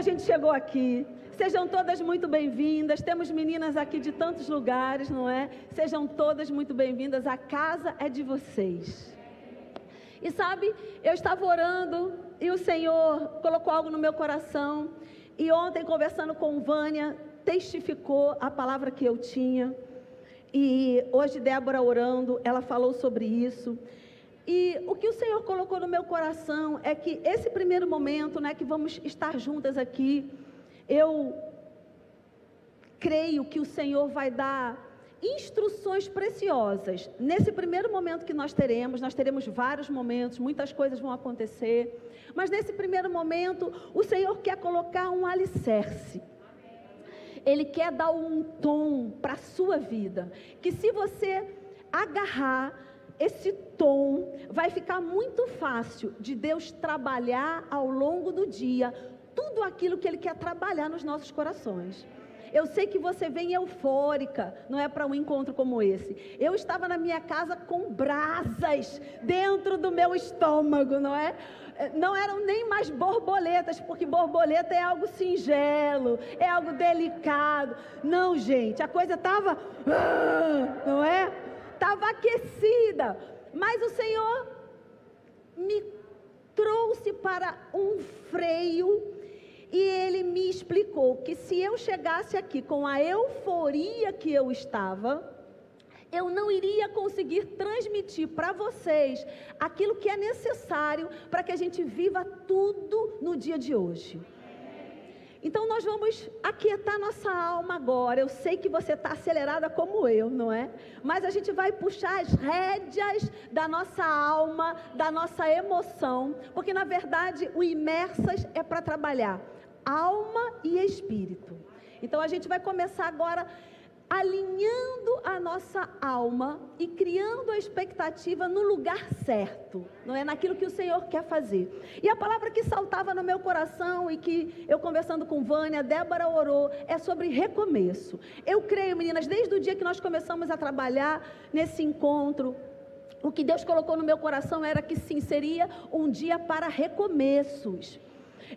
A gente chegou aqui. Sejam todas muito bem-vindas. Temos meninas aqui de tantos lugares, não é? Sejam todas muito bem-vindas. A casa é de vocês. E sabe, eu estava orando e o Senhor colocou algo no meu coração. E ontem, conversando com Vânia, testificou a palavra que eu tinha. E hoje, Débora orando, ela falou sobre isso. E o que o Senhor colocou no meu coração é que esse primeiro momento, né, que vamos estar juntas aqui, eu creio que o Senhor vai dar instruções preciosas. Nesse primeiro momento que nós teremos, nós teremos vários momentos, muitas coisas vão acontecer, mas nesse primeiro momento, o Senhor quer colocar um alicerce. Ele quer dar um tom para a sua vida, que se você agarrar esse tom, vai ficar muito fácil de Deus trabalhar ao longo do dia tudo aquilo que Ele quer trabalhar nos nossos corações. Eu sei que você vem eufórica, não é para um encontro como esse. Eu estava na minha casa com brasas dentro do meu estômago, não é? Não eram nem mais borboletas, porque borboleta é algo singelo, é algo delicado. Não, gente, a coisa estava, ah, não é? Estava aquecida. Mas o Senhor me trouxe para um freio e ele me explicou que se eu chegasse aqui com a euforia que eu estava, eu não iria conseguir transmitir para vocês aquilo que é necessário para que a gente viva tudo no dia de hoje. Então nós vamos aquietar nossa alma agora. Eu sei que você está acelerada como eu, não é? Mas a gente vai puxar as rédeas da nossa alma, da nossa emoção, porque na verdade o imersas é para trabalhar alma e espírito. Então a gente vai começar agora alinhando a nossa alma e criando a expectativa no lugar certo, não é naquilo que o Senhor quer fazer. E a palavra que saltava no meu coração e que eu conversando com Vânia, Débora orou, é sobre recomeço. Eu creio, meninas, desde o dia que nós começamos a trabalhar nesse encontro, o que Deus colocou no meu coração era que sim, seria um dia para recomeços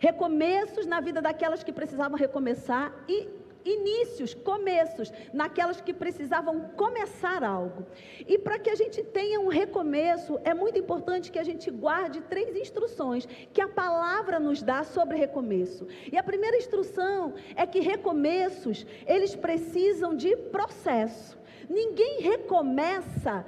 recomeços na vida daquelas que precisavam recomeçar e inícios, começos, naquelas que precisavam começar algo. E para que a gente tenha um recomeço, é muito importante que a gente guarde três instruções que a palavra nos dá sobre recomeço. E a primeira instrução é que recomeços, eles precisam de processo. Ninguém recomeça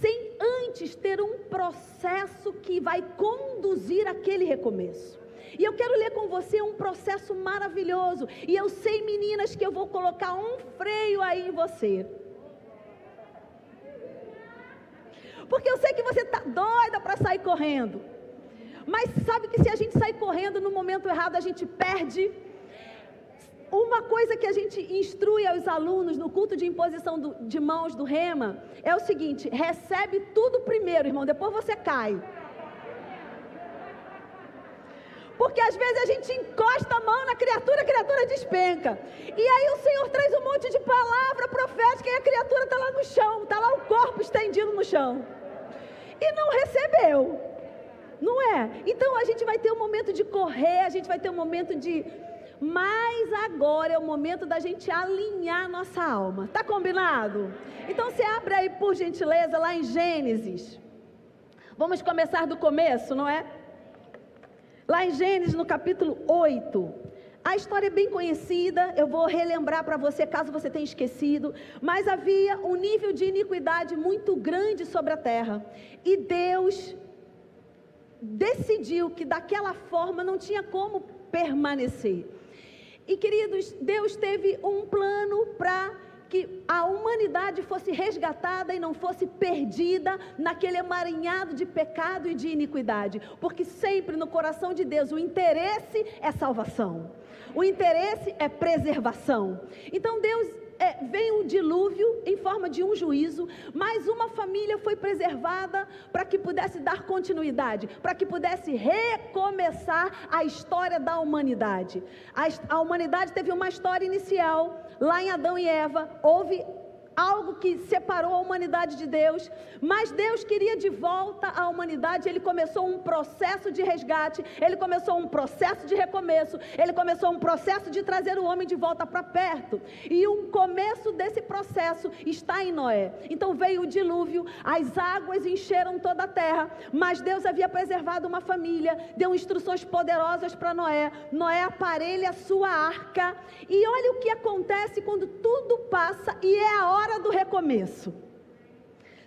sem antes ter um processo que vai conduzir aquele recomeço. E eu quero ler com você um processo maravilhoso. E eu sei, meninas, que eu vou colocar um freio aí em você. Porque eu sei que você está doida para sair correndo. Mas sabe que se a gente sair correndo no momento errado, a gente perde. Uma coisa que a gente instrui aos alunos no culto de imposição do, de mãos do rema é o seguinte: recebe tudo primeiro, irmão, depois você cai. Porque às vezes a gente encosta a mão na criatura, a criatura despenca. E aí o Senhor traz um monte de palavra profética e a criatura está lá no chão, está lá o corpo estendido no chão. E não recebeu. Não é? Então a gente vai ter um momento de correr, a gente vai ter um momento de. Mas agora é o momento da gente alinhar nossa alma. Tá combinado? Então você abre aí, por gentileza, lá em Gênesis. Vamos começar do começo, não é? Lá em Gênesis, no capítulo 8, a história é bem conhecida, eu vou relembrar para você caso você tenha esquecido, mas havia um nível de iniquidade muito grande sobre a terra. E Deus decidiu que daquela forma não tinha como permanecer. E queridos, Deus teve um plano para que a humanidade fosse resgatada e não fosse perdida naquele emaranhado de pecado e de iniquidade, porque sempre no coração de Deus o interesse é salvação, o interesse é preservação. Então Deus é, veio um dilúvio em forma de um juízo, mas uma família foi preservada para que pudesse dar continuidade, para que pudesse recomeçar a história da humanidade. A, a humanidade teve uma história inicial, lá em Adão e Eva, houve algo que separou a humanidade de Deus, mas Deus queria de volta a humanidade, ele começou um processo de resgate, ele começou um processo de recomeço, ele começou um processo de trazer o homem de volta para perto. E o começo desse processo está em Noé. Então veio o dilúvio, as águas encheram toda a terra, mas Deus havia preservado uma família, deu instruções poderosas para Noé. Noé aparelha a sua arca, e olha o que acontece quando tudo passa e é a hora hora do recomeço.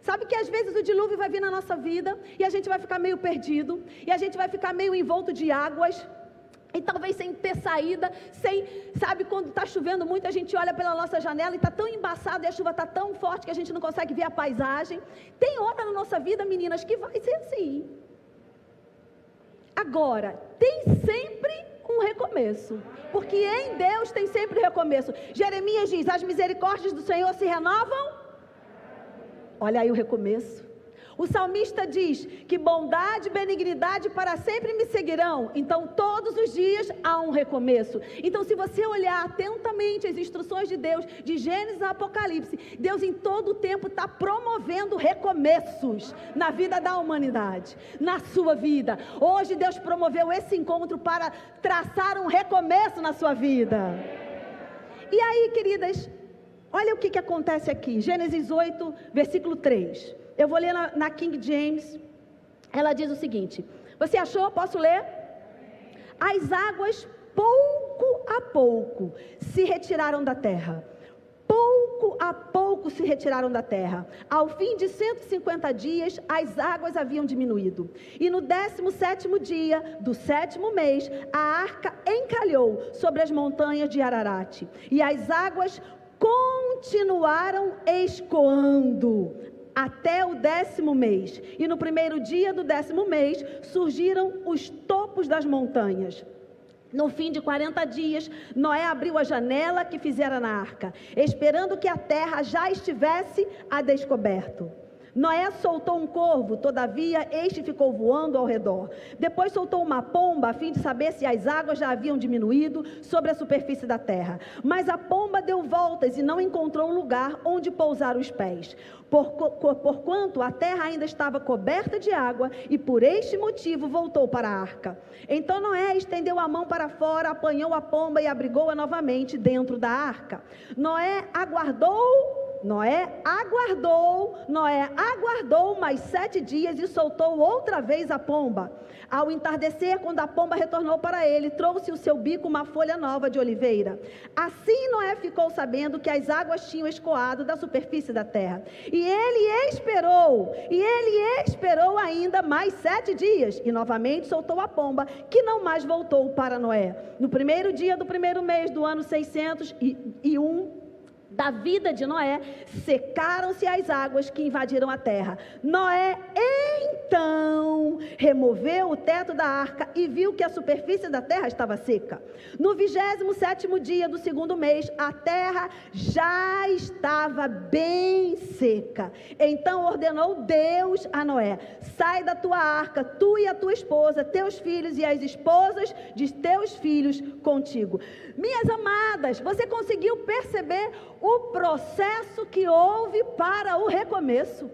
Sabe que às vezes o dilúvio vai vir na nossa vida e a gente vai ficar meio perdido, e a gente vai ficar meio envolto de águas, e talvez sem ter saída, sem, sabe, quando está chovendo muito, a gente olha pela nossa janela e está tão embaçado e a chuva está tão forte que a gente não consegue ver a paisagem. Tem hora na nossa vida, meninas, que vai ser assim. Agora, tem sempre um recomeço. Porque em Deus tem sempre recomeço. Jeremias diz: As misericórdias do Senhor se renovam. Olha aí o recomeço. O salmista diz que bondade e benignidade para sempre me seguirão. Então, todos os dias há um recomeço. Então, se você olhar atentamente as instruções de Deus, de Gênesis a Apocalipse, Deus em todo o tempo está promovendo recomeços na vida da humanidade, na sua vida. Hoje, Deus promoveu esse encontro para traçar um recomeço na sua vida. E aí, queridas, olha o que, que acontece aqui. Gênesis 8, versículo 3. Eu vou ler na, na King James. Ela diz o seguinte: Você achou? Posso ler? As águas, pouco a pouco, se retiraram da terra. Pouco a pouco se retiraram da terra. Ao fim de 150 dias, as águas haviam diminuído. E no 17 dia do sétimo mês, a arca encalhou sobre as montanhas de Ararat. E as águas continuaram escoando até o décimo mês. E no primeiro dia do décimo mês surgiram os topos das montanhas. No fim de 40 dias, Noé abriu a janela que fizera na arca, esperando que a terra já estivesse a descoberto. Noé soltou um corvo, todavia este ficou voando ao redor. Depois soltou uma pomba, a fim de saber se as águas já haviam diminuído sobre a superfície da terra. Mas a pomba deu voltas e não encontrou um lugar onde pousar os pés. Porquanto a terra ainda estava coberta de água, e por este motivo voltou para a arca. Então Noé estendeu a mão para fora, apanhou a pomba e abrigou-a novamente dentro da arca. Noé aguardou Noé aguardou, Noé aguardou mais sete dias e soltou outra vez a pomba. Ao entardecer, quando a pomba retornou para ele, trouxe o seu bico uma folha nova de oliveira. Assim Noé ficou sabendo que as águas tinham escoado da superfície da terra. E ele esperou, e ele esperou ainda mais sete dias, e novamente soltou a pomba, que não mais voltou para Noé. No primeiro dia do primeiro mês do ano 601, da vida de Noé, secaram-se as águas que invadiram a terra. Noé então removeu o teto da arca e viu que a superfície da terra estava seca. No vigésimo sétimo dia do segundo mês, a terra já estava bem seca. Então ordenou Deus a Noé: sai da tua arca, tu e a tua esposa, teus filhos e as esposas de teus filhos contigo. Minhas amadas, você conseguiu perceber o processo que houve para o recomeço.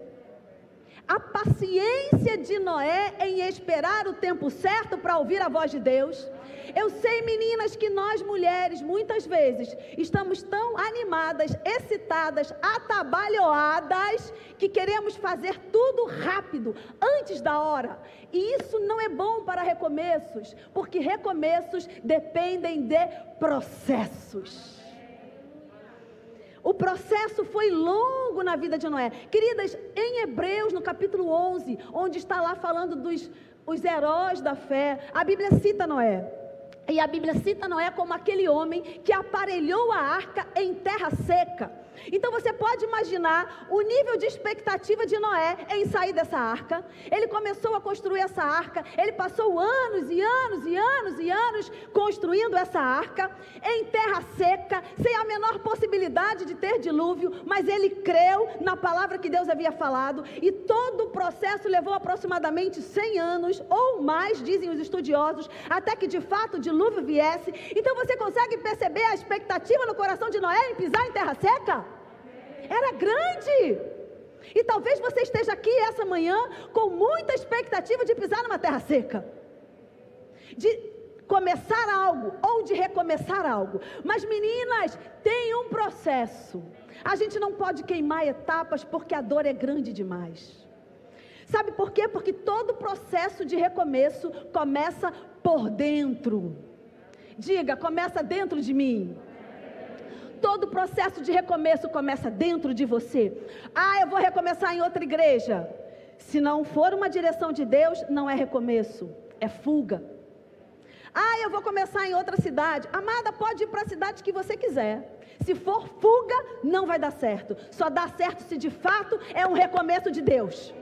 A paciência de Noé em esperar o tempo certo para ouvir a voz de Deus. Eu sei, meninas, que nós mulheres muitas vezes estamos tão animadas, excitadas, atabalhoadas, que queremos fazer tudo rápido, antes da hora. E isso não é bom para recomeços, porque recomeços dependem de processos. O processo foi longo na vida de Noé. Queridas, em Hebreus, no capítulo 11, onde está lá falando dos os heróis da fé, a Bíblia cita Noé. E a Bíblia cita Noé como aquele homem que aparelhou a arca em terra seca. Então você pode imaginar o nível de expectativa de Noé em sair dessa arca. Ele começou a construir essa arca, ele passou anos e anos e anos e anos construindo essa arca em terra seca, sem a menor possibilidade de ter dilúvio, mas ele creu na palavra que Deus havia falado e todo o processo levou aproximadamente 100 anos ou mais, dizem os estudiosos, até que de fato o dilúvio viesse. Então você consegue perceber a expectativa no coração de Noé em pisar em terra seca? Era grande. E talvez você esteja aqui essa manhã com muita expectativa de pisar numa terra seca. De começar algo ou de recomeçar algo. Mas meninas, tem um processo. A gente não pode queimar etapas porque a dor é grande demais. Sabe por quê? Porque todo processo de recomeço começa por dentro. Diga, começa dentro de mim. Todo processo de recomeço começa dentro de você. Ah, eu vou recomeçar em outra igreja. Se não for uma direção de Deus, não é recomeço, é fuga. Ah, eu vou começar em outra cidade. Amada, pode ir para a cidade que você quiser. Se for fuga, não vai dar certo. Só dá certo se de fato é um recomeço de Deus.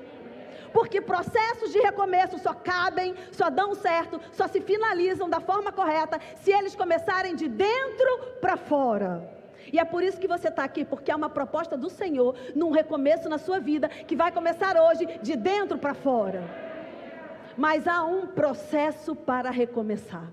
Porque processos de recomeço só cabem, só dão certo, só se finalizam da forma correta se eles começarem de dentro para fora. E é por isso que você está aqui, porque é uma proposta do Senhor num recomeço na sua vida que vai começar hoje de dentro para fora mas há um processo para recomeçar.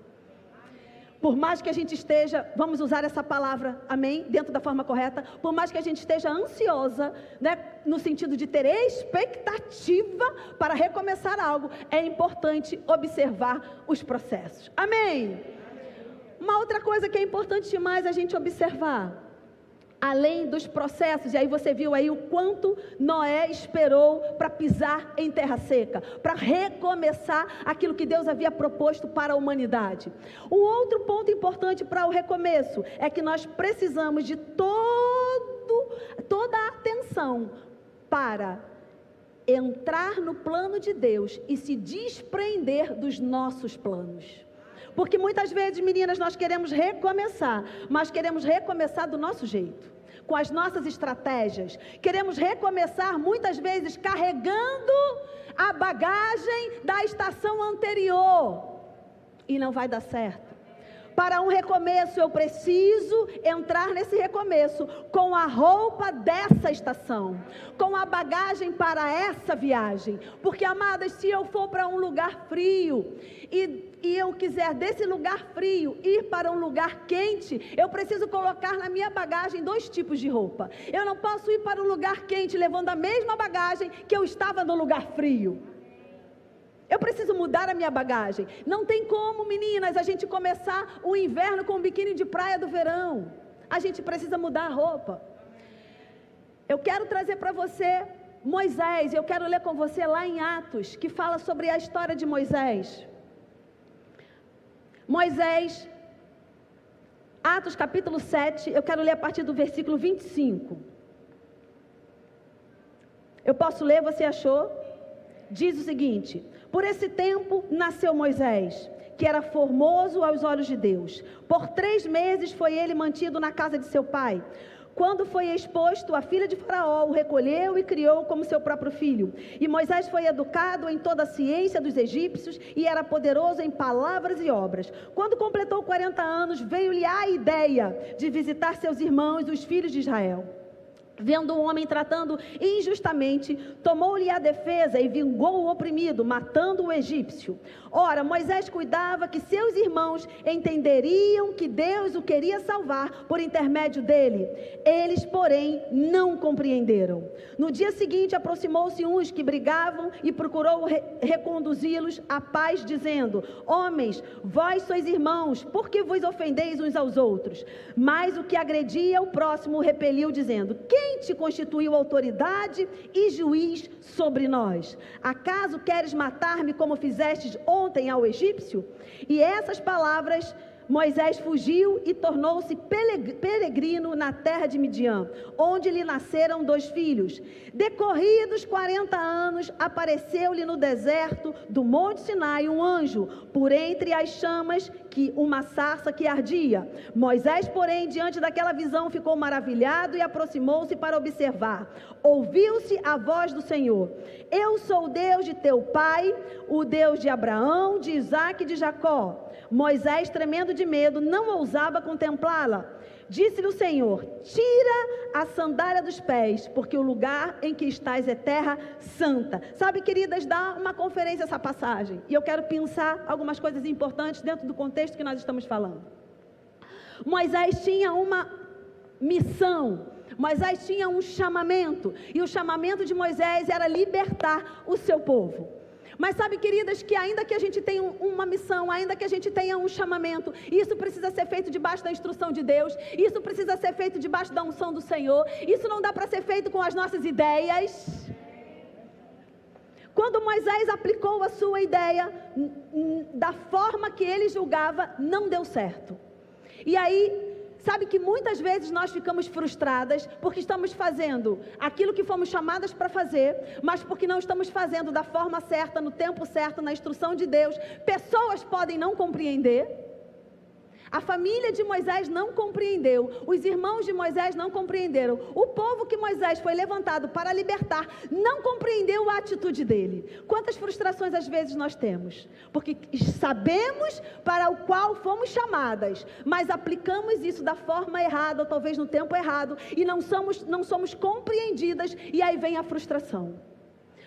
Por mais que a gente esteja, vamos usar essa palavra, amém, dentro da forma correta, por mais que a gente esteja ansiosa, né, no sentido de ter expectativa para recomeçar algo, é importante observar os processos. Amém. Uma outra coisa que é importante demais a gente observar além dos processos. E aí você viu aí o quanto Noé esperou para pisar em terra seca, para recomeçar aquilo que Deus havia proposto para a humanidade. Um outro ponto importante para o recomeço é que nós precisamos de todo, toda a atenção para entrar no plano de Deus e se desprender dos nossos planos. Porque muitas vezes, meninas, nós queremos recomeçar, mas queremos recomeçar do nosso jeito, com as nossas estratégias. Queremos recomeçar muitas vezes carregando a bagagem da estação anterior. E não vai dar certo. Para um recomeço, eu preciso entrar nesse recomeço com a roupa dessa estação, com a bagagem para essa viagem. Porque, amadas, se eu for para um lugar frio e, e eu quiser desse lugar frio ir para um lugar quente, eu preciso colocar na minha bagagem dois tipos de roupa. Eu não posso ir para um lugar quente levando a mesma bagagem que eu estava no lugar frio. Eu preciso mudar a minha bagagem. Não tem como, meninas, a gente começar o inverno com um biquíni de praia do verão. A gente precisa mudar a roupa. Eu quero trazer para você Moisés, eu quero ler com você lá em Atos, que fala sobre a história de Moisés. Moisés, Atos capítulo 7, eu quero ler a partir do versículo 25. Eu posso ler, você achou? Diz o seguinte: por esse tempo nasceu Moisés, que era formoso aos olhos de Deus. Por três meses foi ele mantido na casa de seu pai. Quando foi exposto, a filha de Faraó o recolheu e criou como seu próprio filho. E Moisés foi educado em toda a ciência dos egípcios e era poderoso em palavras e obras. Quando completou 40 anos, veio-lhe a ideia de visitar seus irmãos, os filhos de Israel. Vendo um homem tratando injustamente, tomou-lhe a defesa e vingou o oprimido, matando o egípcio. Ora, Moisés cuidava que seus irmãos entenderiam que Deus o queria salvar por intermédio dele. Eles, porém, não compreenderam. No dia seguinte, aproximou-se uns que brigavam e procurou re reconduzi-los à paz, dizendo: Homens, vós sois irmãos, por que vos ofendeis uns aos outros? Mas o que agredia o próximo repeliu, dizendo: Quem te constituiu autoridade e juiz sobre nós? Acaso queres matar-me como fizestes ontem ao egípcio? E essas palavras Moisés fugiu e tornou-se peregrino na terra de Midian, onde lhe nasceram dois filhos. Decorridos 40 anos, apareceu-lhe no deserto do Monte Sinai um anjo, por entre as chamas que uma sarça que ardia. Moisés, porém, diante daquela visão, ficou maravilhado e aproximou-se para observar. Ouviu-se a voz do Senhor: Eu sou o Deus de teu pai, o Deus de Abraão, de Isaque e de Jacó. Moisés, tremendo de medo, não ousava contemplá-la. Disse-lhe o Senhor: Tira a sandália dos pés, porque o lugar em que estás é terra santa. Sabe, queridas, dá uma conferência essa passagem. E eu quero pensar algumas coisas importantes dentro do contexto que nós estamos falando. Moisés tinha uma missão Moisés tinha um chamamento, e o chamamento de Moisés era libertar o seu povo. Mas sabe, queridas, que ainda que a gente tenha uma missão, ainda que a gente tenha um chamamento, isso precisa ser feito debaixo da instrução de Deus, isso precisa ser feito debaixo da unção do Senhor, isso não dá para ser feito com as nossas ideias. Quando Moisés aplicou a sua ideia da forma que ele julgava, não deu certo. E aí Sabe que muitas vezes nós ficamos frustradas porque estamos fazendo aquilo que fomos chamadas para fazer, mas porque não estamos fazendo da forma certa, no tempo certo, na instrução de Deus. Pessoas podem não compreender. A família de Moisés não compreendeu, os irmãos de Moisés não compreenderam, o povo que Moisés foi levantado para libertar não compreendeu a atitude dele. Quantas frustrações às vezes nós temos? Porque sabemos para o qual fomos chamadas, mas aplicamos isso da forma errada, ou talvez no tempo errado, e não somos, não somos compreendidas, e aí vem a frustração.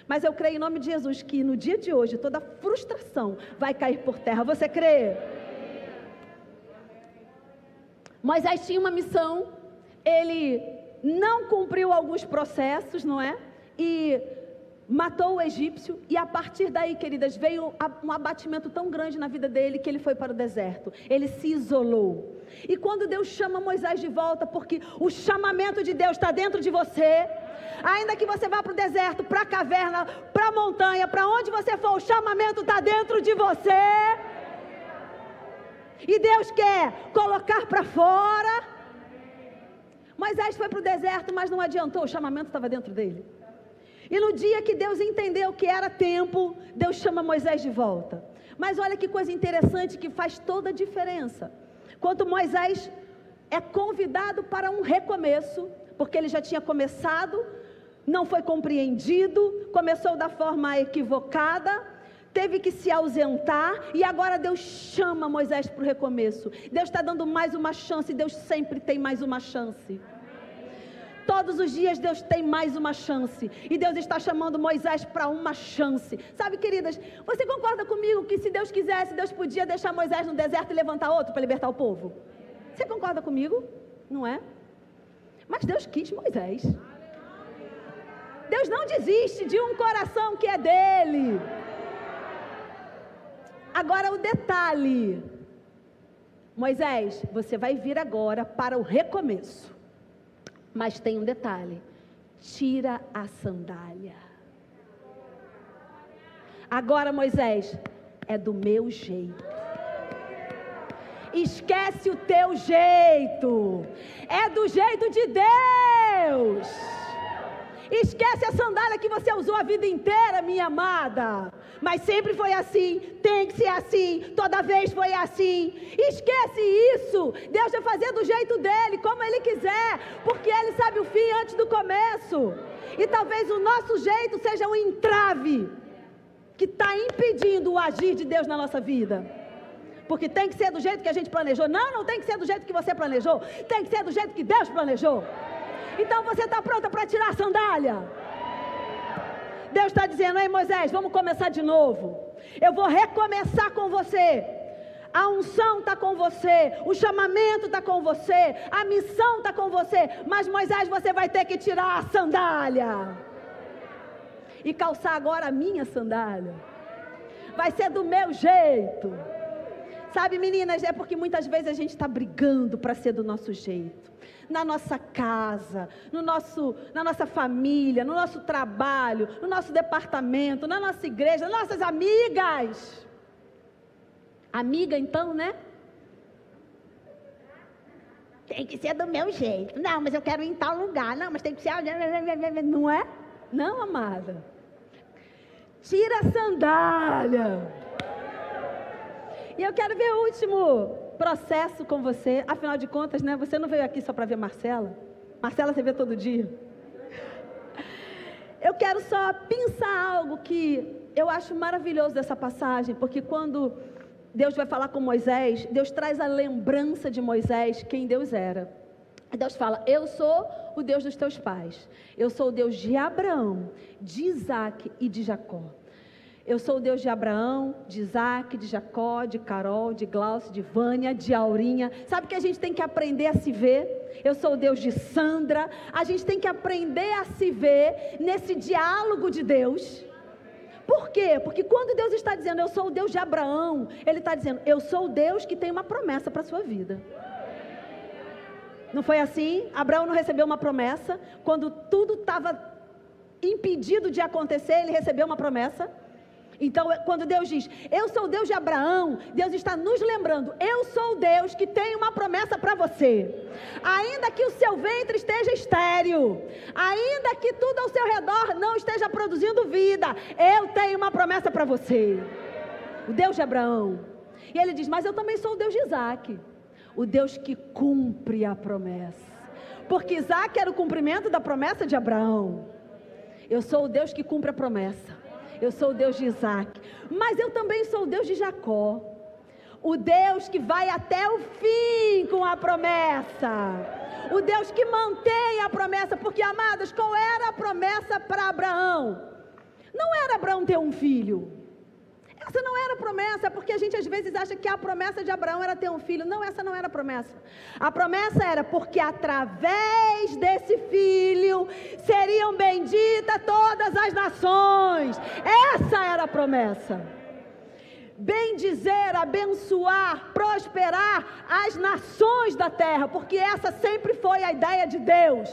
Mas eu creio em nome de Jesus que no dia de hoje toda frustração vai cair por terra. Você crê? Moisés tinha uma missão, ele não cumpriu alguns processos, não é? E matou o egípcio, e a partir daí, queridas, veio um abatimento tão grande na vida dele que ele foi para o deserto. Ele se isolou. E quando Deus chama Moisés de volta, porque o chamamento de Deus está dentro de você, ainda que você vá para o deserto, para a caverna, para a montanha, para onde você for, o chamamento está dentro de você. E Deus quer colocar para fora. Moisés foi para o deserto, mas não adiantou, o chamamento estava dentro dele. E no dia que Deus entendeu que era tempo, Deus chama Moisés de volta. Mas olha que coisa interessante que faz toda a diferença. Quando Moisés é convidado para um recomeço, porque ele já tinha começado, não foi compreendido, começou da forma equivocada, teve que se ausentar e agora Deus chama Moisés para o recomeço. Deus está dando mais uma chance, Deus sempre tem mais uma chance. Todos os dias Deus tem mais uma chance. E Deus está chamando Moisés para uma chance. Sabe, queridas, você concorda comigo que se Deus quisesse, Deus podia deixar Moisés no deserto e levantar outro para libertar o povo? Você concorda comigo? Não é? Mas Deus quis Moisés. Deus não desiste de um coração que é dele. Agora o detalhe. Moisés, você vai vir agora para o recomeço. Mas tem um detalhe: tira a sandália. Agora, Moisés, é do meu jeito. Esquece o teu jeito. É do jeito de Deus. Esquece a sandália que você usou a vida inteira, minha amada mas sempre foi assim, tem que ser assim, toda vez foi assim. Esquece isso. Deus vai fazer do jeito dele, como ele quiser, porque ele sabe o fim antes do começo. E talvez o nosso jeito seja um entrave que está impedindo o agir de Deus na nossa vida. Porque tem que ser do jeito que a gente planejou. Não, não tem que ser do jeito que você planejou. Tem que ser do jeito que Deus planejou. Então você está pronta para tirar a sandália? Deus está dizendo: Ei Moisés, vamos começar de novo. Eu vou recomeçar com você. A unção está com você, o chamamento está com você, a missão está com você, mas Moisés, você vai ter que tirar a sandália e calçar agora a minha sandália. Vai ser do meu jeito. Sabe, meninas, é porque muitas vezes a gente está brigando para ser do nosso jeito na nossa casa, no nosso, na nossa família, no nosso trabalho, no nosso departamento, na nossa igreja, nossas amigas. Amiga, então, né? Tem que ser do meu jeito. Não, mas eu quero ir em tal lugar. Não, mas tem que ser. Não é? Não, amada. Tira a sandália. E eu quero ver o último processo com você. Afinal de contas, né? Você não veio aqui só para ver Marcela. Marcela você vê todo dia. Eu quero só pensar algo que eu acho maravilhoso dessa passagem, porque quando Deus vai falar com Moisés, Deus traz a lembrança de Moisés quem Deus era. Deus fala: Eu sou o Deus dos teus pais. Eu sou o Deus de Abraão, de Isaac e de Jacó. Eu sou o Deus de Abraão, de Isaac, de Jacó, de Carol, de Glaucio, de Vânia, de Aurinha. Sabe que a gente tem que aprender a se ver? Eu sou o Deus de Sandra. A gente tem que aprender a se ver nesse diálogo de Deus. Por quê? Porque quando Deus está dizendo, eu sou o Deus de Abraão, Ele está dizendo, eu sou o Deus que tem uma promessa para a sua vida. Não foi assim? Abraão não recebeu uma promessa. Quando tudo estava impedido de acontecer, ele recebeu uma promessa. Então, quando Deus diz, Eu sou o Deus de Abraão, Deus está nos lembrando, Eu sou o Deus que tem uma promessa para você. Ainda que o seu ventre esteja estéril, ainda que tudo ao seu redor não esteja produzindo vida, eu tenho uma promessa para você. O Deus de Abraão. E ele diz: Mas eu também sou o Deus de Isaac, o Deus que cumpre a promessa. Porque Isaac era o cumprimento da promessa de Abraão. Eu sou o Deus que cumpre a promessa. Eu sou o Deus de Isaac. Mas eu também sou o Deus de Jacó. O Deus que vai até o fim com a promessa. O Deus que mantém a promessa. Porque, amados, qual era a promessa para Abraão? Não era Abraão ter um filho. Essa não era promessa, porque a gente às vezes acha que a promessa de Abraão era ter um filho. Não, essa não era a promessa. A promessa era porque através desse filho seriam benditas todas as nações. Essa era a promessa. Bendizer, abençoar, prosperar as nações da terra, porque essa sempre foi a ideia de Deus.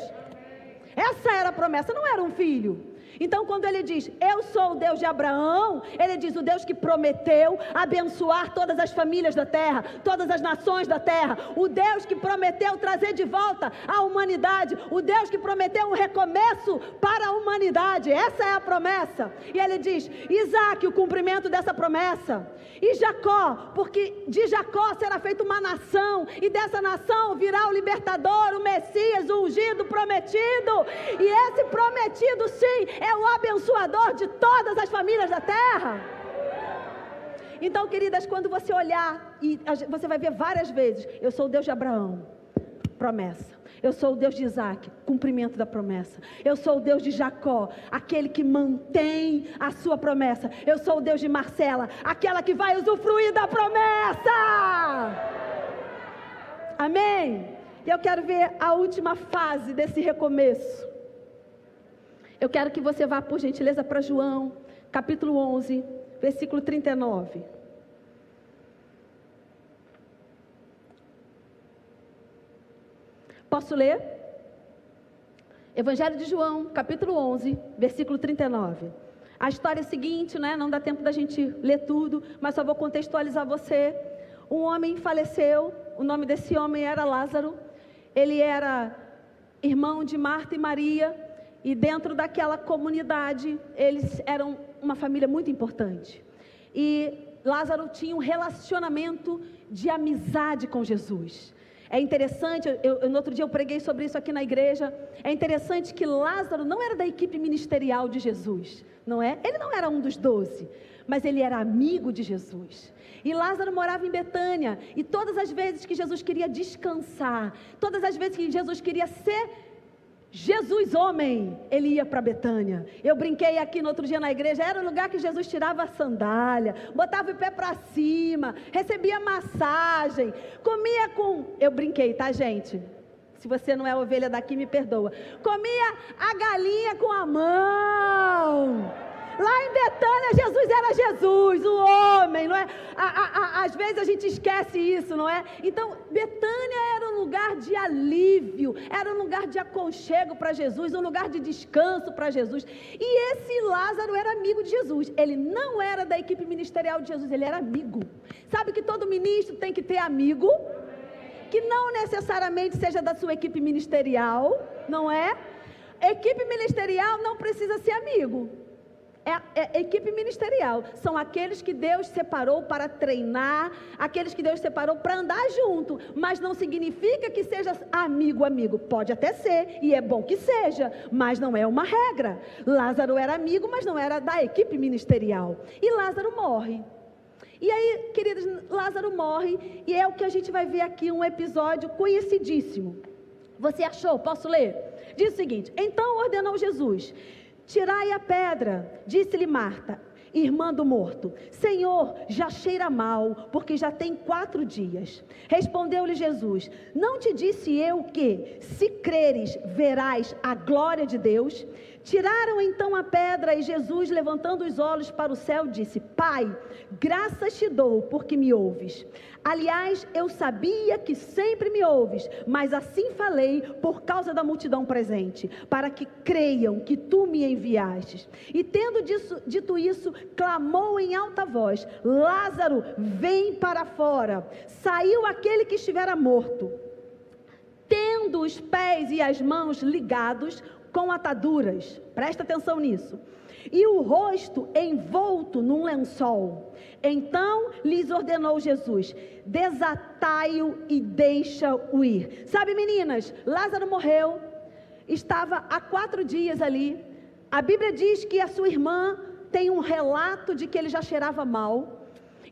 Essa era a promessa, não era um filho. Então, quando ele diz, Eu sou o Deus de Abraão, ele diz, o Deus que prometeu abençoar todas as famílias da terra, todas as nações da terra, o Deus que prometeu trazer de volta a humanidade, o Deus que prometeu um recomeço para a humanidade. Essa é a promessa. E ele diz, Isaac, o cumprimento dessa promessa. E Jacó, porque de Jacó será feita uma nação, e dessa nação virá o libertador, o Messias, o ungido, prometido. E esse prometido, sim, é é o abençoador de todas as famílias da terra. Então, queridas, quando você olhar, e você vai ver várias vezes: eu sou o Deus de Abraão, promessa. Eu sou o Deus de Isaac, cumprimento da promessa. Eu sou o Deus de Jacó, aquele que mantém a sua promessa. Eu sou o Deus de Marcela, aquela que vai usufruir da promessa. Amém? E eu quero ver a última fase desse recomeço. Eu quero que você vá, por gentileza, para João, capítulo 11, versículo 39. Posso ler? Evangelho de João, capítulo 11, versículo 39. A história é a seguinte, né? Não dá tempo da gente ler tudo, mas só vou contextualizar você. Um homem faleceu, o nome desse homem era Lázaro. Ele era irmão de Marta e Maria. E dentro daquela comunidade, eles eram uma família muito importante. E Lázaro tinha um relacionamento de amizade com Jesus. É interessante, eu, eu, no outro dia eu preguei sobre isso aqui na igreja. É interessante que Lázaro não era da equipe ministerial de Jesus, não é? Ele não era um dos doze, mas ele era amigo de Jesus. E Lázaro morava em Betânia. E todas as vezes que Jesus queria descansar, todas as vezes que Jesus queria ser Jesus, homem, ele ia para Betânia. Eu brinquei aqui no outro dia na igreja, era o lugar que Jesus tirava a sandália, botava o pé para cima, recebia massagem, comia com. Eu brinquei, tá, gente? Se você não é ovelha daqui, me perdoa. Comia a galinha com a mão. Lá em Betânia, Jesus era Jesus, o homem, não é? Às vezes a gente esquece isso, não é? Então, Betânia era um lugar de alívio, era um lugar de aconchego para Jesus, um lugar de descanso para Jesus. E esse Lázaro era amigo de Jesus. Ele não era da equipe ministerial de Jesus, ele era amigo. Sabe que todo ministro tem que ter amigo? Que não necessariamente seja da sua equipe ministerial, não é? Equipe ministerial não precisa ser amigo é, é, equipe ministerial. São aqueles que Deus separou para treinar, aqueles que Deus separou para andar junto. Mas não significa que seja amigo, amigo. Pode até ser, e é bom que seja, mas não é uma regra. Lázaro era amigo, mas não era da equipe ministerial. E Lázaro morre. E aí, queridos, Lázaro morre, e é o que a gente vai ver aqui, um episódio conhecidíssimo. Você achou? Posso ler? Diz o seguinte: Então ordenou Jesus: Tirai a pedra, disse-lhe Marta. irmã do morto: Senhor, já cheira mal, porque já tem quatro dias. Respondeu-lhe Jesus: Não te disse eu que, se creres, verás a glória de Deus? Tiraram então a pedra e Jesus, levantando os olhos para o céu, disse: Pai, graças te dou porque me ouves. Aliás, eu sabia que sempre me ouves, mas assim falei por causa da multidão presente, para que creiam que tu me enviastes. E tendo disso, dito isso, clamou em alta voz: Lázaro, vem para fora. Saiu aquele que estivera morto. Tendo os pés e as mãos ligados, com ataduras, presta atenção nisso, e o rosto envolto num lençol. Então lhes ordenou Jesus: desatai-o e deixa-o ir. Sabe, meninas, Lázaro morreu, estava há quatro dias ali. A Bíblia diz que a sua irmã tem um relato de que ele já cheirava mal.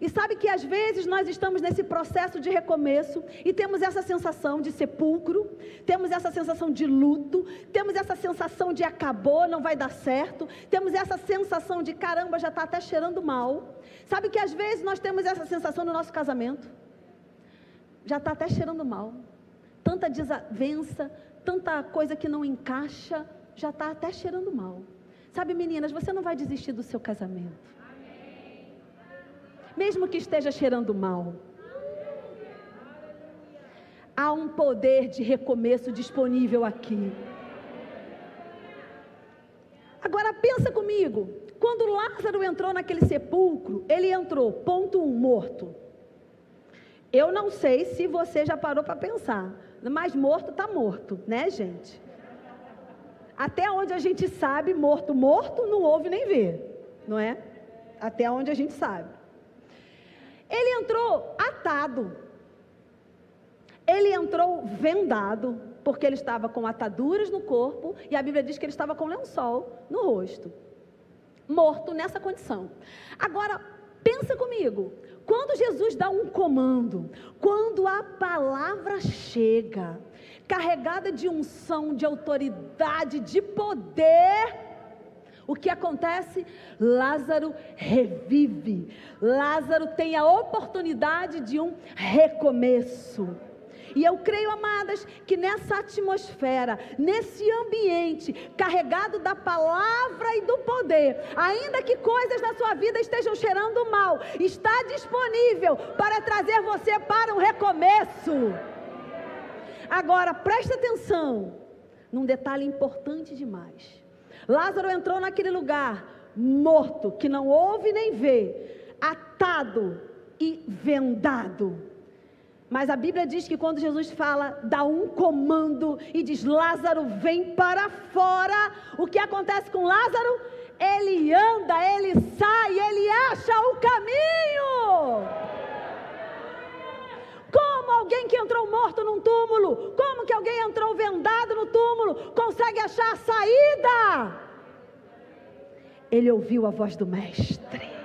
E sabe que às vezes nós estamos nesse processo de recomeço e temos essa sensação de sepulcro, temos essa sensação de luto, temos essa sensação de acabou, não vai dar certo, temos essa sensação de caramba, já está até cheirando mal. Sabe que às vezes nós temos essa sensação no nosso casamento, já está até cheirando mal, tanta desavença, tanta coisa que não encaixa, já está até cheirando mal. Sabe, meninas, você não vai desistir do seu casamento mesmo que esteja cheirando mal. Há um poder de recomeço disponível aqui. Agora pensa comigo, quando Lázaro entrou naquele sepulcro, ele entrou, ponto um, morto. Eu não sei se você já parou para pensar, mas morto está morto, né, gente? Até onde a gente sabe, morto, morto, não ouve nem vê, não é? Até onde a gente sabe. Ele entrou atado. Ele entrou vendado, porque ele estava com ataduras no corpo, e a Bíblia diz que ele estava com lençol no rosto. Morto nessa condição. Agora, pensa comigo. Quando Jesus dá um comando, quando a palavra chega, carregada de unção, de autoridade, de poder, o que acontece? Lázaro revive. Lázaro tem a oportunidade de um recomeço. E eu creio, amadas, que nessa atmosfera, nesse ambiente carregado da palavra e do poder, ainda que coisas na sua vida estejam cheirando mal, está disponível para trazer você para um recomeço. Agora, preste atenção num detalhe importante demais. Lázaro entrou naquele lugar, morto, que não ouve nem vê, atado e vendado. Mas a Bíblia diz que quando Jesus fala, dá um comando e diz: Lázaro, vem para fora. O que acontece com Lázaro? Ele anda, ele sai, ele acha o caminho. Alguém que entrou morto num túmulo, como que alguém entrou vendado no túmulo, consegue achar a saída? Ele ouviu a voz do Mestre.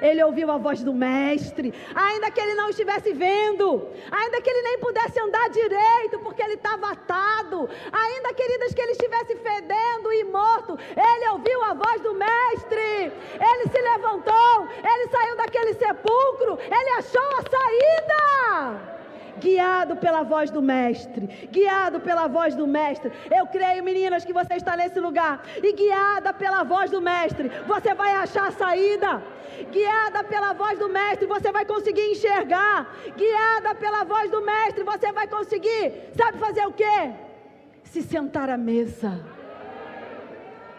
Ele ouviu a voz do Mestre, ainda que ele não estivesse vendo, ainda que ele nem pudesse andar direito, porque ele estava atado, ainda, queridas, que ele estivesse fedendo e morto, ele ouviu a voz do Mestre, ele se levantou, ele saiu daquele sepulcro, ele achou a saída guiado pela voz do Mestre, guiado pela voz do Mestre. Eu creio, meninas, que você está nesse lugar e guiada pela voz do Mestre, você vai achar a saída. Guiada pela voz do Mestre, você vai conseguir enxergar. Guiada pela voz do Mestre, você vai conseguir, sabe fazer o quê? Se sentar à mesa.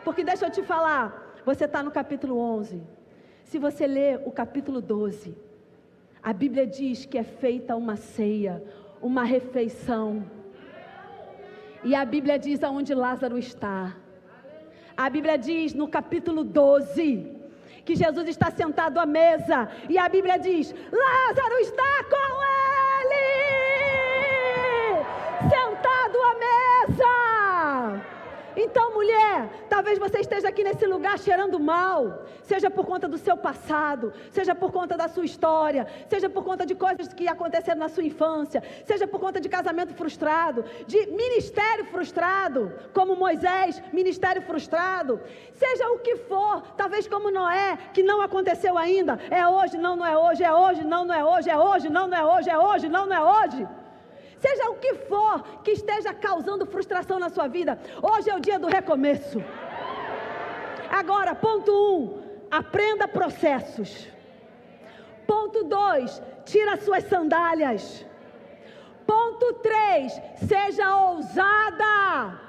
Porque deixa eu te falar, você está no capítulo 11. Se você ler o capítulo 12, a Bíblia diz que é feita uma ceia, uma refeição. E a Bíblia diz aonde Lázaro está. A Bíblia diz no capítulo 12 que Jesus está sentado à mesa. E a Bíblia diz: Lázaro está com ele, sentado à mesa. Então, mulher, talvez você esteja aqui nesse lugar cheirando mal, seja por conta do seu passado, seja por conta da sua história, seja por conta de coisas que aconteceram na sua infância, seja por conta de casamento frustrado, de ministério frustrado, como Moisés, ministério frustrado, seja o que for, talvez como Noé, que não aconteceu ainda, é hoje, não, não é hoje, é hoje, não, não é hoje, é hoje, não, não é hoje, é hoje, não, não é hoje. Seja o que for que esteja causando frustração na sua vida, hoje é o dia do recomeço. Agora, ponto 1, um, aprenda processos. Ponto 2, tira suas sandálias. Ponto 3, seja ousada.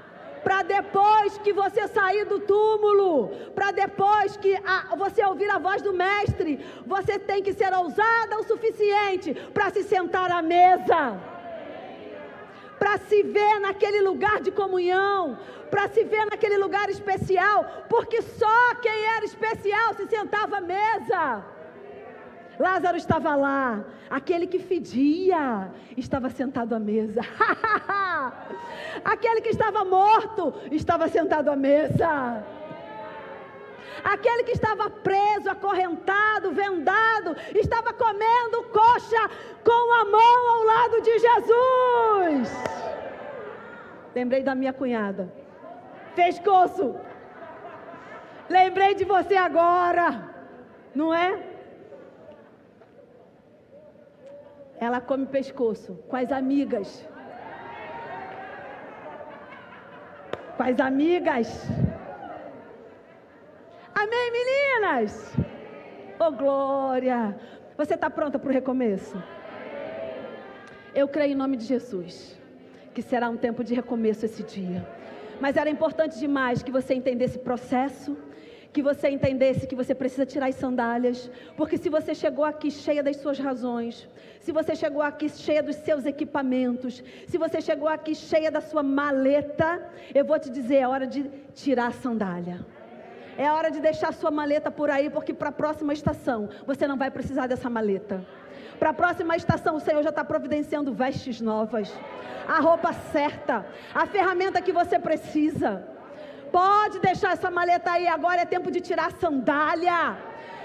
Para depois que você sair do túmulo, para depois que a, você ouvir a voz do Mestre, você tem que ser ousada o suficiente para se sentar à mesa para se ver naquele lugar de comunhão, para se ver naquele lugar especial, porque só quem era especial se sentava à mesa. Lázaro estava lá, aquele que fedia estava sentado à mesa. aquele que estava morto estava sentado à mesa. Aquele que estava preso, acorrentado, vendado, estava comendo coxa com a mão ao lado de Jesus. Lembrei da minha cunhada. Pescoço. Lembrei de você agora. Não é? Ela come pescoço com as amigas. Com as amigas. Amém, meninas? Oh, glória! Você está pronta para o recomeço? Eu creio em nome de Jesus que será um tempo de recomeço esse dia. Mas era importante demais que você entendesse o processo, que você entendesse que você precisa tirar as sandálias, porque se você chegou aqui cheia das suas razões, se você chegou aqui cheia dos seus equipamentos, se você chegou aqui cheia da sua maleta, eu vou te dizer, é hora de tirar a sandália. É hora de deixar sua maleta por aí, porque para a próxima estação você não vai precisar dessa maleta. Para a próxima estação, o Senhor já está providenciando vestes novas, a roupa certa, a ferramenta que você precisa. Pode deixar essa maleta aí, agora é tempo de tirar a sandália,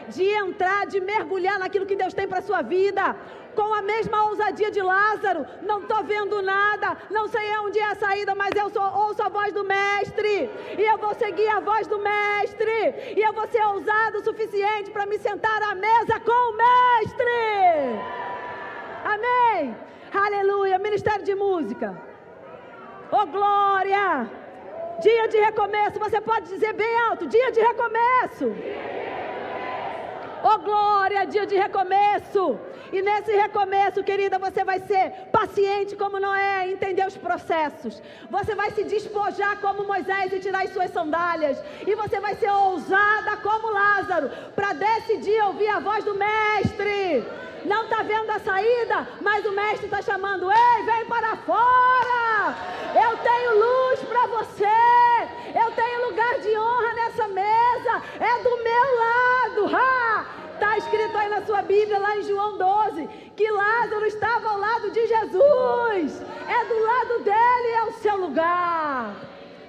de entrar, de mergulhar naquilo que Deus tem para sua vida com a mesma ousadia de Lázaro, não estou vendo nada, não sei onde é a saída, mas eu sou, ouço a voz do Mestre, e eu vou seguir a voz do Mestre, e eu vou ser ousado o suficiente para me sentar à mesa com o Mestre. Amém. Aleluia. Ministério de Música. Oh, glória. Dia de recomeço. Você pode dizer bem alto: dia de recomeço. Oh, glória, dia de recomeço. E nesse recomeço, querida, você vai ser paciente como Noé, entender os processos. Você vai se despojar como Moisés e tirar as suas sandálias. E você vai ser ousada como Lázaro, para decidir ouvir a voz do Mestre. Não está vendo a saída, mas o Mestre está chamando: Ei, vem para fora! Eu tenho luz para você. Eu tenho lugar de honra nessa mesa. É do meu lado. Está escrito aí na sua Bíblia, lá em João 12, que Lázaro estava ao lado de Jesus. É do lado dele, é o seu lugar.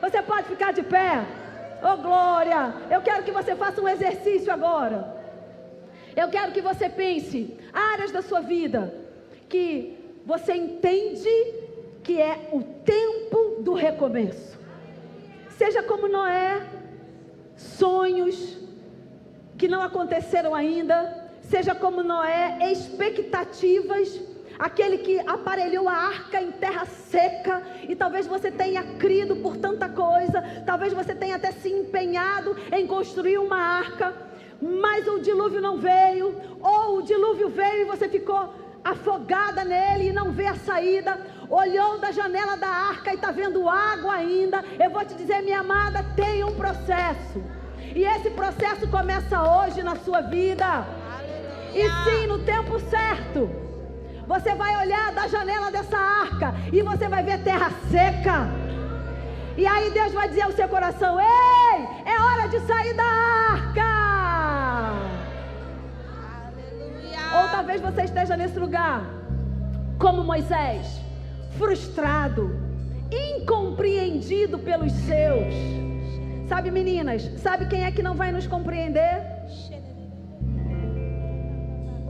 Você pode ficar de pé. Oh glória! Eu quero que você faça um exercício agora. Eu quero que você pense áreas da sua vida que você entende que é o tempo do recomeço. Seja como Noé, sonhos, que não aconteceram ainda, seja como Noé, expectativas, aquele que aparelhou a arca em terra seca, e talvez você tenha crido por tanta coisa, talvez você tenha até se empenhado em construir uma arca, mas o dilúvio não veio, ou o dilúvio veio e você ficou afogada nele e não vê a saída, olhou da janela da arca e está vendo água ainda. Eu vou te dizer, minha amada, tem um processo. E esse processo começa hoje na sua vida. E sim, no tempo certo. Você vai olhar da janela dessa arca e você vai ver terra seca. E aí Deus vai dizer ao seu coração: Ei, é hora de sair da arca. Aleluia. Ou talvez você esteja nesse lugar, como Moisés, frustrado, incompreendido pelos seus. Sabe, meninas, sabe quem é que não vai nos compreender?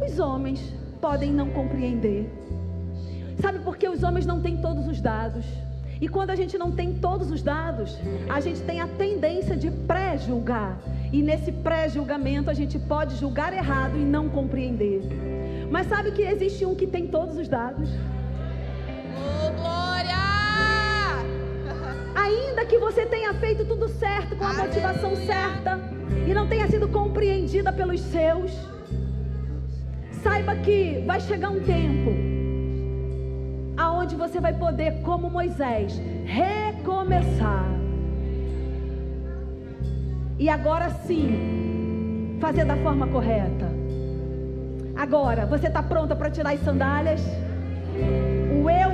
Os homens podem não compreender. Sabe por que os homens não têm todos os dados? E quando a gente não tem todos os dados, a gente tem a tendência de pré-julgar. E nesse pré-julgamento a gente pode julgar errado e não compreender. Mas sabe que existe um que tem todos os dados? Oh, glória! Ainda que você tenha feito tudo certo, com a Aleluia. motivação certa, e não tenha sido compreendida pelos seus, saiba que vai chegar um tempo aonde você vai poder, como Moisés, recomeçar. E agora sim, fazer da forma correta. Agora, você está pronta para tirar as sandálias?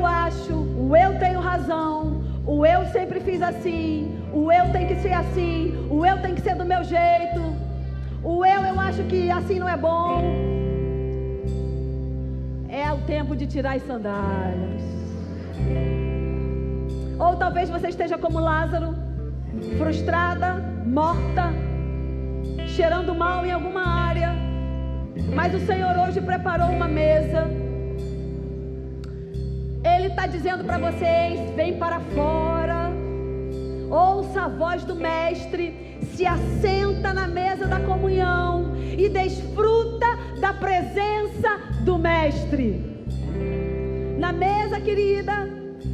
Acho, o eu tenho razão, o eu sempre fiz assim, o eu tem que ser assim, o eu tem que ser do meu jeito, o eu eu acho que assim não é bom. É o tempo de tirar as sandálias. Ou talvez você esteja como Lázaro, frustrada, morta, cheirando mal em alguma área, mas o Senhor hoje preparou uma mesa. Ele está dizendo para vocês: vem para fora, ouça a voz do Mestre, se assenta na mesa da comunhão e desfruta da presença do Mestre. Na mesa, querida,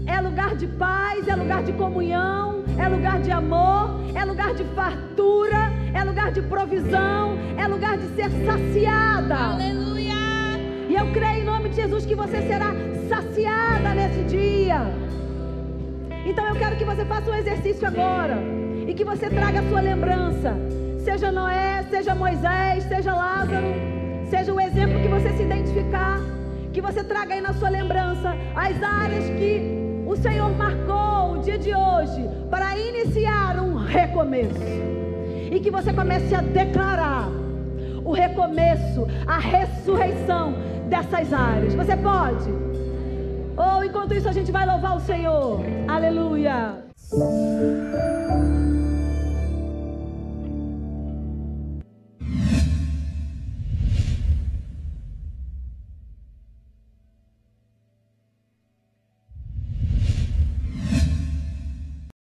é lugar de paz, é lugar de comunhão, é lugar de amor, é lugar de fartura, é lugar de provisão, é lugar de ser saciada. Aleluia! E eu creio em nome de Jesus que você será saciada nesse dia. Então eu quero que você faça um exercício agora e que você traga a sua lembrança. Seja Noé, seja Moisés, seja Lázaro, seja o exemplo que você se identificar, que você traga aí na sua lembrança as áreas que o Senhor marcou o dia de hoje para iniciar um recomeço. E que você comece a declarar o recomeço, a ressurreição dessas áreas. Você pode? Ou enquanto isso a gente vai louvar o Senhor. Aleluia.